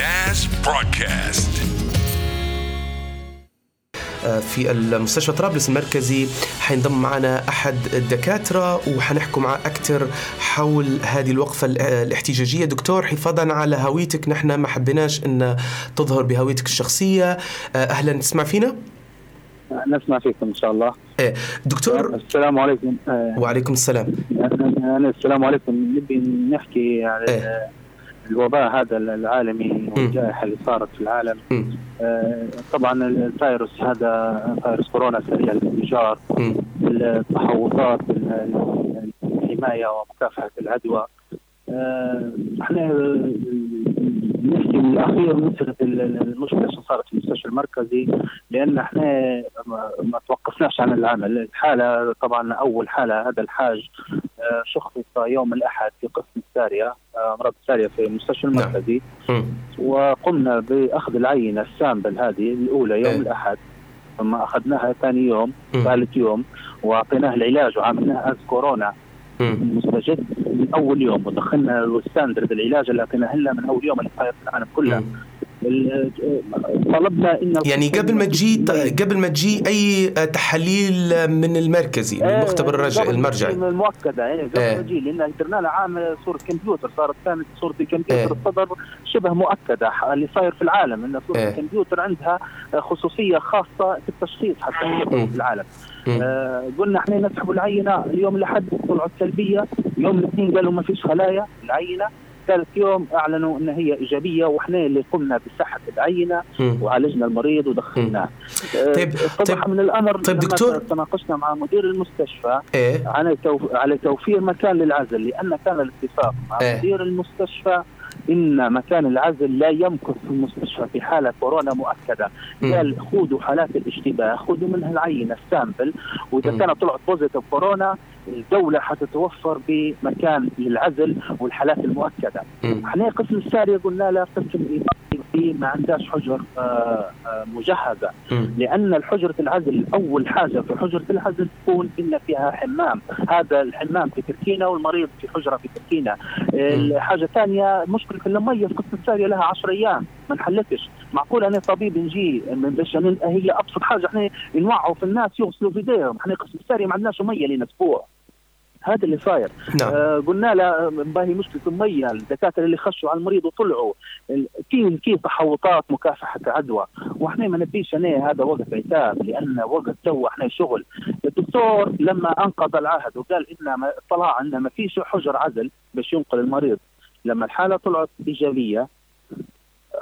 NAS Broadcast. في المستشفى طرابلس المركزي حينضم معنا أحد الدكاترة وحنحكوا معه أكثر حول هذه الوقفة الاحتجاجية. دكتور حفاظا على هويتك نحن ما حبيناش أن تظهر بهويتك الشخصية. أهلا تسمع فينا؟ نسمع فيكم إن شاء الله. إيه دكتور؟ السلام عليكم. آه، وعليكم السلام. السلام عليكم. نبي نحكي على إيه. الوباء هذا العالمي والجائحة اللي صارت في العالم. آه، طبعا الفيروس هذا فيروس كورونا سريع الانتشار مم. التحوطات الحماية ومكافحة العدوى إحنا نحكي الأخير مسألة المشكلة اللي صارت في المستشفى المركزي لأن إحنا ما- توقفناش عن العمل، الحالة طبعا أول حالة هذا الحاج آه، شخص يوم الأحد في قسم السارية آه، أمراض السارية في المستشفى نعم. المركزي. وقمنا بأخذ العينة ال sample هذه الأولى يوم إيه. الأحد ثم أخذناها ثاني يوم. ثالث يوم وأعطيناه العلاج وعملناه as كورونا مم. مستجد من أول يوم. ودخلنا ال standard العلاج اللي اعطيناه من أول يوم في العالم كله طلبنا إن يعني قبل ما تجي قبل ما تجي أي تحاليل من المركزي إيه، المختبر الرجعي قبل المرجعي المؤكدة يعني قبل إيه. ما نجي لأن درنا لها عام صورة كمبيوتر صارت كانت صورة إيه. الكمبيوتر الصدر شبه مؤكدة اللي صاير في العالم إن صورة إيه. الكمبيوتر عندها خصوصية خاصة في التشخيص حتى. في العالم. آه قلنا إحنا نسحب العينة اليوم الأحد طلعت سلبيه يوم الاثنين قالوا ما فيش خلايا العينة ثالث يوم أعلنوا إن هي إيجابية وإحنا اللي قمنا بسحب العينة. وعالجنا المريض ودخلناه آه، طيب- اتضح طيب- من الأمر طيب دكتور. تناقشنا مع مدير المستشفى إيه على. على توفير مكان للعزل لأن كان الاتفاق مع إيه. مدير المستشفى إن مكان العزل لا يمكث في المستشفى في حالة كورونا مؤكدة. قال خذوا حالات الاشتباه خذوا منها العينه ال sample وإذا. كانت طلعت positive كورونا الدولة حتتوفر بمكان للعزل والحالات المؤكدة. إحنا قسم السارية قلنا له قسم إضافي ما عندهاش حجر آه، آه، مجهزة. مم. لأن حجره العزل أول حاجة في حجرة العزل تكون ان فيها حمام. هذا الحمام في تركينا والمريض في حجرة في تركينا. الحاجة الثانية مشكلة المية في قسم الساريه لها 10 أيام ما انحلتش. معقول أنا طبيب نجي من باش هي أبسط حاجة إحنا نوعوا في الناس يغسلوا في إيديهم. إحنا قسم الساريه ما عندناش مية لنا أسبوع. هذا اللي صاير. نعم. آه قلنا له باهي مشكلة المية الدكاترة اللي خشوا على المريض وطلعوا. في في تحوطات مكافحة عدوى؟ وإحنا ما نبيش أنا هذا وقت عتاب لأن وقت تو إحنا شغل. الدكتور لما انقذ العهد وقال إن طلع إن ما فيش حجر عزل باش ينقل المريض. لما الحالة طلعت إيجابية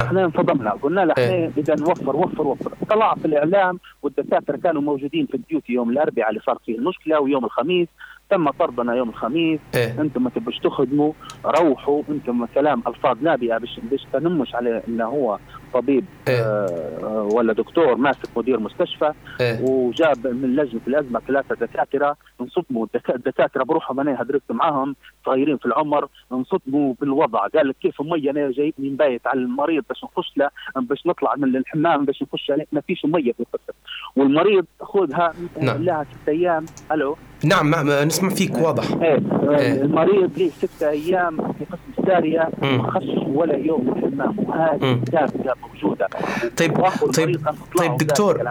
إحنا انصدمنا. قلنا له إيه. إحنا إذا نوفر وفر وفر. طلع في الإعلام والدكاترة كانوا موجودين في ال duty يوم الأربعاء اللي صارت فيه المشكلة ويوم الخميس. تم طردنا يوم الخميس. إيه. أنتم ما تبوش تخدموا روحوا أنتم كلام ألفاظ نابئه باش باش تنمش على إنه هو طبيب إيه. آه ولا دكتور ماسك مدير مستشفى إيه. وجاب من لجنة الأزمة ثلاثة دكاترة انصدموا. الدكا- الدكاترة بروحهم أنا هدرست معاهم صغيرين في العمر انصدموا بالوضع. قال لك كيف ميه أنا جاي نبيت على المريض باش نخش له باش نطلع من الحمام باش نخش عليه. ما فيش ميه في القسم والمريض خذها نعم. لها ست أيام. ألو. نعم نسمع فيك واضح إيه إيه. المريض ليه ستة أيام في قسم الساريه. ما خشش ولا يوم في الحمام وهذه. كارثه موجودة طيب- طيب- طيب دكتور-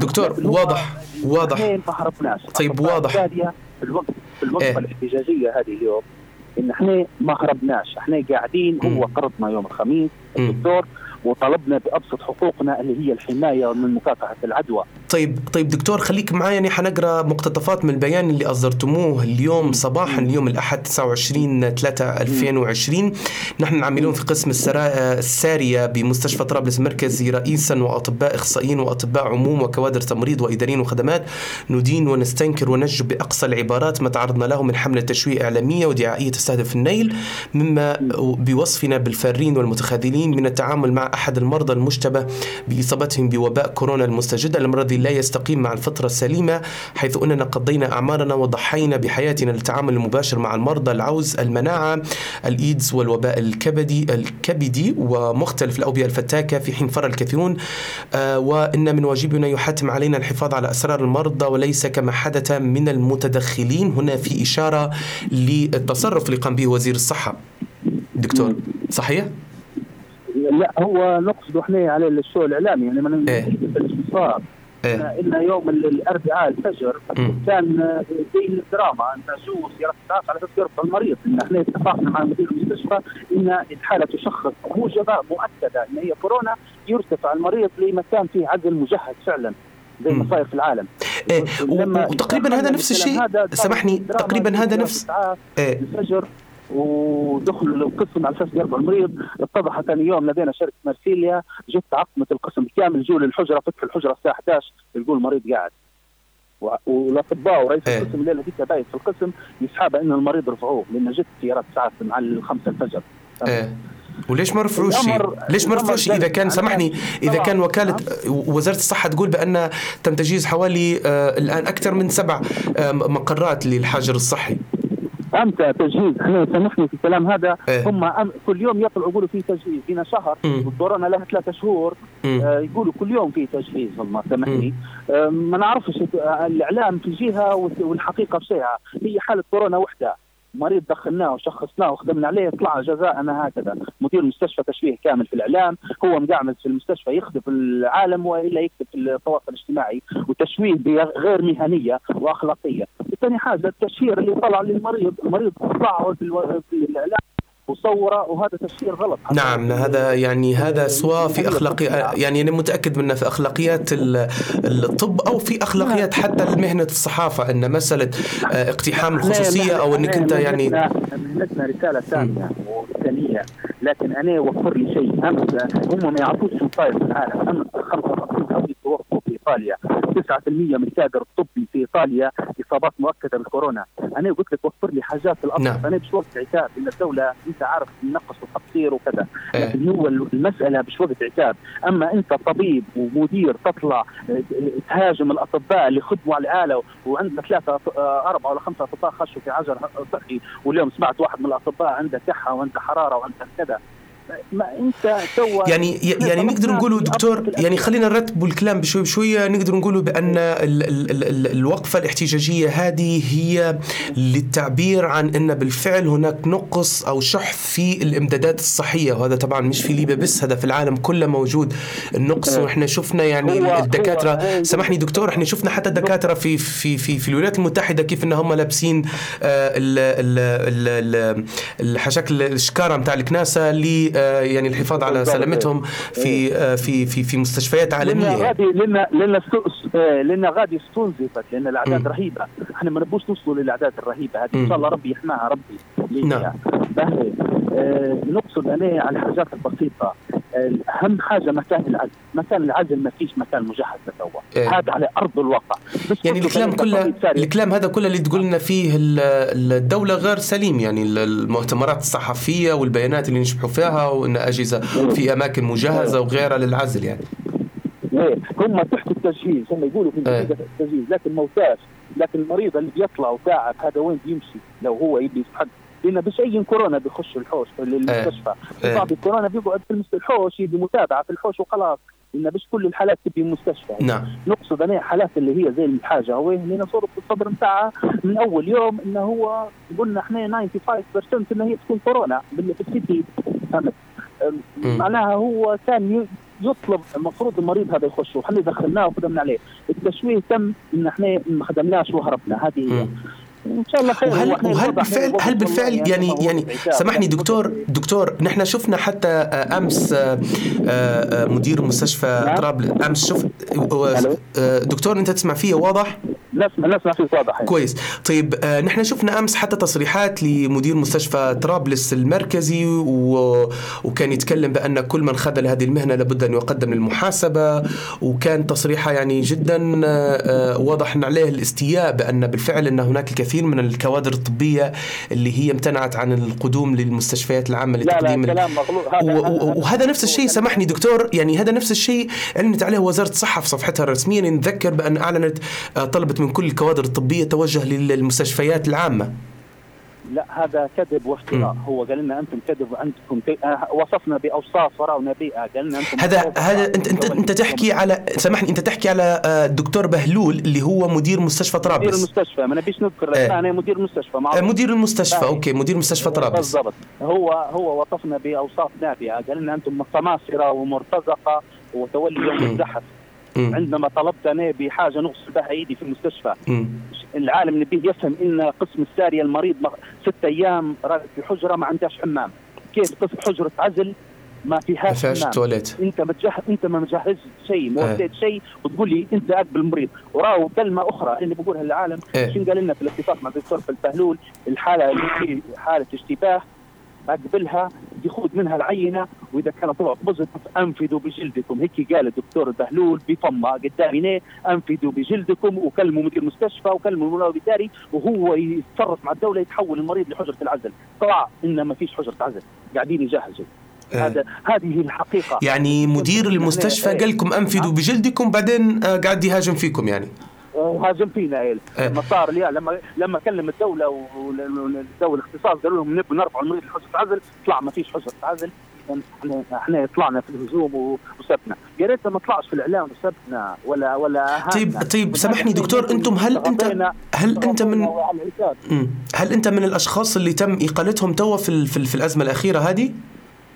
دكتور واضح واضح أثنين ما هربناش طيب واضح. في الوقت في الوقفه إيه. الاحتجاجية هذه اليوم إن إحنا ما هربناش إحنا قاعدين. هو قرضنا يوم الخميس. الدكتور وطلبنا بأبسط حقوقنا اللي هي الحماية من مكافحه العدوى طيب طيب دكتور خليك معايا يعني حنقرأ مقتطفات من البيان اللي أصدرتموه اليوم صباحا اليوم الأحد 29 3 2020 نحن عاملون في قسم. السارية بمستشفى طرابلس المركزي رئيسا وأطباء إخصائيين وأطباء عموم وكوادر تمريض وإداريين وخدمات. ندين ونستنكر ونجب بأقصى العبارات ما تعرضنا له من حملة تشويه إعلامية ودعائية تستهدف النيل. مما بوصفنا بالفارين والمتخاذلين من التعامل مع أحد المرضى المشتبه بإصابتهم بوباء كورونا المستجد. الذي لا يستقيم مع الفطره السليمة حيث أننا قضينا أعمارنا وضحينا بحياتنا للتعامل المباشر مع المرضى العوز المناعة الإيدز والوباء الكبدي الكبدي ومختلف الأوبئة الفتاكة في حين فر الكثيرون. آه وإن من واجبنا يحتم علينا الحفاظ على أسرار المرضى وليس كما حدث من المتدخلين. هنا في إشارة للتصرف اللي قام به وزير الصحة. دكتور صحيح؟ لا هو نقصد إحنا على الشو الإعلامي يعني من إيه. إيه. إن يوم ال- الأربعاء الفجر. كان آه، زي الدراما أن جو سيارات اسعاف على يربط المريض إن إحنا اتفقنا مع مدير المستشفى إن الحالة تشخص موجبة مؤكدة إن هي كورونا يرتفع المريض لمكان فيه عزل مجهز فعلا زي ما. صاير في العالم إيه. وتقريبا هذا نفس الشيء سامحني تقريبا هذا نفس إيه. الفجر ودخلوا القسم على أساس يرفعوا المريض اتضح ثاني يوم لدينا شركة مرسيليا جت عقمت القسم بالكامل جو للحجرة فتحوا الحجرة الساعة 11 يلقوا المريض قاعد والأطباء ورئيس إيه. القسم الليلة ديك بايت في القسم يسحبها ان المريض رفعوه لأن جت سيارات اسعاف مع الخمسة الفجر إيه. وليش ما رفعوش ليش ما رفعوش إذا كان. سامحني إذا. كان وكاله وزارة الصحة تقول بأن تم تجهيز حوالي آه الآن أكثر من سبع آه مقرات للحجر الصحي إمتى تجهيز إحنا سامحني في الكلام هذا إيه. هم أم كل يوم يطلعوا يقولوا في تجهيز فينا شهر. والكورونا لها ثلاثة شهور. آه، يقولوا كل يوم في تجهيز هم سامحني آه، ما نعرفش آه، الإعلام في جهة والحقيقة في جهة هي حالة كورونا وحدة مريض دخلناه وشخصناه وخدمنا عليه طلع جزاءنا هكذا. مدير المستشفى تشويه كامل في الإعلام هو مقعمز في المستشفى يخدم العالم وإلا يكتب في التواصل الاجتماعي. وتشويه غير مهنية وأخلاقية. ثاني حاجة التشهير اللي طلع للمريض المريض طلعه. في الإعلام. وصوره وهذا تشهير غلط. نعم هذا يعني هذا سواء في اخلاقي يعني أنا متأكد منه في أخلاقيات ال- الطب أو في أخلاقيات حتى مهنه الصحافة إن مسألة آه، اقتحام الخصوصية أو إنك أنت يعني مهنتنا- مهنتنا رسالة ثانية وثانيه لكن أنا وفر لي شيء أمس هم ما يعرفوش شو صاير في العالم. أمس 55 حوادث توفوا إيطاليا. 9% من الكادر الطبي في إيطاليا إصابات مؤكدة بالكورونا. أنا قلت لك وفر لي حاجات في الأرض نعم. أنا مش وقت عتاب. إن الدولة أنت عارف النقص والتقصير وكذا. إيه. لكن هو المسألة مش وقت عتاب. أما أنت طبيب ومدير تطلع آه، تهاجم الأطباء اللي خدموا على الآلة وعندنا ثلاثة آه، أربعة ولا خمسة أطباء خشوا في عجر صحي. واليوم سمعت واحد من الأطباء عنده كحة وعنده حرارة وعنده كذا. ما انت سوى يعني يعني نقدر نقولوا دكتور يعني خلينا نرتبوا الكلام بشوي بشوية. نقدر نقولوا بأن ال ال ال ال الوقفة الاحتجاجية هذه هي للتعبير عن أن بالفعل هناك نقص أو شح في الإمدادات الصحية. وهذا طبعا مش في ليبيا بس هذا في العالم كله موجود. النقص. وإحنا شفنا يعني الدكاترة. سامحني دكتور إحنا شفنا حتى الدكاتره في في في في الولايات المتحدة كيف ان هم لابسين آه، ال ال ال ال- الحشاك الشكارة نتاع الكناسة يعني الحفاظ على. سلامتهم في آه، في في في مستشفيات عالمية لأن. غادي لأن لأن آه، لأن غادي استنزفت لأن الأعداد. رهيبة إحنا ما نبوش نوصلوا للأعداد الرهيبة هذه. إن شاء الله ربي يحماها ربي. نعم. آه، نقصد أنا على الحاجات البسيطة آه، أهم حاجة مكان العزل. مكان العزل ما فيش مكان مجهز لتوا إيه. هذا على أرض الواقع. يعني الكلام أنت كله. الكلام هذا كله اللي تقول لنا فيه ال- الدولة غير سليم. يعني ال- المؤتمرات الصحفية والبيانات اللي نشبحوا فيها وإن أجهزة في أماكن مجهزة وغيرها للعزل يعني. ليه؟ هم تحت التجهيز. هم يقولوا في إيه. التجهيز. لكن موتاش لكن المريض اللي بيطلع وتعب هذا وين بيمشي؟ لو هو يبي يتحد لأن مش أي كورونا بيخش الحوش في المستشفى إيه. بعض الكورونا بيقعد في الحوش يبي متابعة في الحوش وخلاص. لأن مش كل الحالات تبي مستشفى. نعم. نقصد أنا حالات اللي هي زي الحاجة. هو اللي صورة في الصدر بتاعها من أول يوم إنه هو قلنا إحنا 95% إنه هي تكون كورونا باللي في السيتي. فهمت. معناها هو كان يطلب المفروض المريض هذا يخش وحنا دخلناه وخدمنا عليه. التشويه تم إن إحنا ما خدمناش وهربنا. هذه. إن شاء الله خير وهل وهل بالفعل هل بالفعل يعني يعني عتاب. سامحني يعني دكتور دكتور نحن شفنا حتى آه، أمس آه، آه، مدير مستشفى نعم. طرابلس أمس شفت دكتور أنت تسمع فيه واضح؟ نسمع نسمع فيك واضح يعني. كويس طيب آه نحن شفنا أمس حتى تصريحات لمدير مستشفى طرابلس المركزي و... وكان يتكلم بأن كل من خذل هذه المهنة لابد أن يقدم للمحاسبة وكان تصريحة يعني جدا آه واضح عليه الاستياء بأن بالفعل أن هناك الكثير من الكوادر الطبية اللي هي امتنعت عن القدوم للمستشفيات العامة لا لا لتقديم ال- كلام مغلوط هذا- و- و- وهذا نفس الشيء سامحني دكتور يعني هذا نفس الشيء اعلنت عليه وزارة الصحة في صفحتها الرسمية نتذكر بأن أعلنت آه، طلبت من كل الكوادر الطبية توجه للمستشفيات العامة. لا هذا كذب وافتراء هو قال لنا أنتم كذب عندكم ت... آه، وصفنا بأوصاف وراونا بيئه قال لنا أنتم هذا هذا انت انت أنت تحكي على سامحني أنت تحكي على آه، الدكتور بهلول اللي هو مدير مستشفى مدير طرابلس المستشفى. ما نبيش نذكر إيه. أنا مدير المستشفى آه، معروف مدير المستشفى. أوكي مدير مستشفى طرابلس. بالضبط. هو هو وصفنا بأوصاف نابئه قال لنا أنتم سماسره ومرتزقة وتولي يوم. الزحف. مم. عندما طلبت أنا بحاجة نغسل بها إيدي في المستشفى مم. العالم نبيه يفهم إن قسم السارية المريض ست أيام في حجرة ما عندهاش حمام كيف قسم حجرة عزل ما فيهاش فيهاش تواليت أنت متجهز أنت ما مجهز شيء ما إيه. وديت شيء وتقول لي أنت اقبل المريض وراو كلمة أخرى اللي بقولها للعالم إيه. شنو قال لنا في الاتفاق مع الدكتور البهلول الحالة اللي في حالة اشتباه أقبلها ياخذ منها العينة وإذا كانت طلعت positive أنفذوا بجلدكم. هيك قال الدكتور البهلول بفمه قدامي. أنفذوا بجلدكم وكلموا مدير المستشفى وكلموا المراقب الاداري وهو يتصرف مع الدولة يتحول المريض لحجرة العزل. طلع ان ما فيش حجرة عزل. قاعدين يجهزوا. آه. هذا هذه الحقيقة. يعني مدير المستشفى. قال لكم أنفذوا بجلدكم بعدين آه، قاعد يهاجم فيكم يعني. هاجم فينا إيه. إيه. لما صار لما لما كلم الدولة والدولة الاختصاص قالوا لهم نبي نرفع المريض لحجره عزل طلع ما فيش حجره عزل إحنا إحنا طلعنا في الهجوم وسبنا يا ريت ما طلعش في الإعلام وسبنا ولا ولا. طيب طيب سامحني دكتور أنتم هل انت هل أنت من. هل أنت من الأشخاص اللي تم اقالتهم توا في في الأزمة الأخيرة هذه؟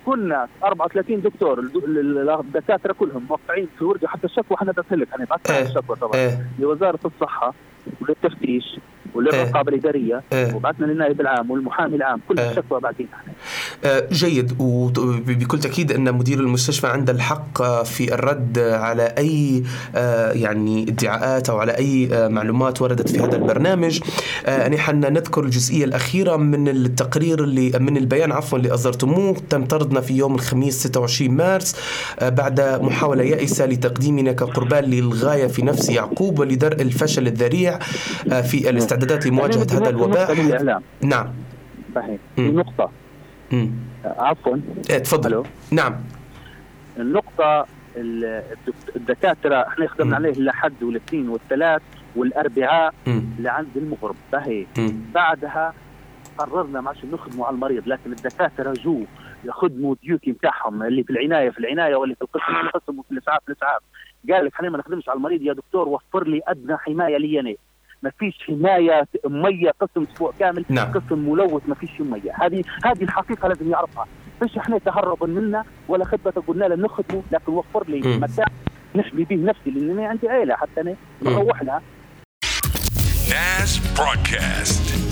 كنا 34 دكتور الد- ال- الدكاترة كلهم موقعين في ورقه حتى الشكوى إحنا بعثنا لك انا بعثنا إيه. الشكوى طبعا إيه لوزارة الصحة وللتفتيش وللرقابه الاداريه إيه. وبعثنا للنائب العام والمحامي العام كل إيه. الشكوى بعدين. إحنا آه، جيد وبكل تأكيد أن مدير المستشفى عنده الحق في الرد على أي آه، يعني ادعاءات أو على أي آه، معلومات وردت في هذا البرنامج. آه، نحن نذكر الجزئية الأخيرة من التقرير اللي من البيان عفوا اللي أصدرتموه. تم طردنا في يوم الخميس 26 مارس بعد محاولة يائسة لتقديمنا كقربان للغاية في نفس يعقوب ولدرء الفشل الذريع في الاستعدادات لمواجهة يعني هذا الوباء نعم صحيح مم. في نقطة مم. آه، عفوا إيه، تفضل. نعم النقطة ال- الدك- الدكاترة إحنا. خدمنا عليه الاحد والاثنين والثلاث والأربعاء. لعند المغرب مم. بعدها قررنا ما عادش نخدموا على المريض لكن الدكاترة جو يخدموا duty بتاعهم اللي في العناية في العناية واللي في القسم في القسم وفي الإسعاف في الإسعاف قال لك إحنا ما نخدمش على المريض يا دكتور وفر لي أدنى حماية لي أنا ما فيش حماية مية قسم أسبوع كامل نعم. قسم ملوث ما فيش مية هذه هذه الحقيقة لازم يعرفها مش إحنا تهربا منا ولا خدمة قلنا له نخدمه لكن وفر لي. مكان نحمي به نفسي لأن أنا عندي عيلة حتى أنا. نروح لها NAS Broadcast.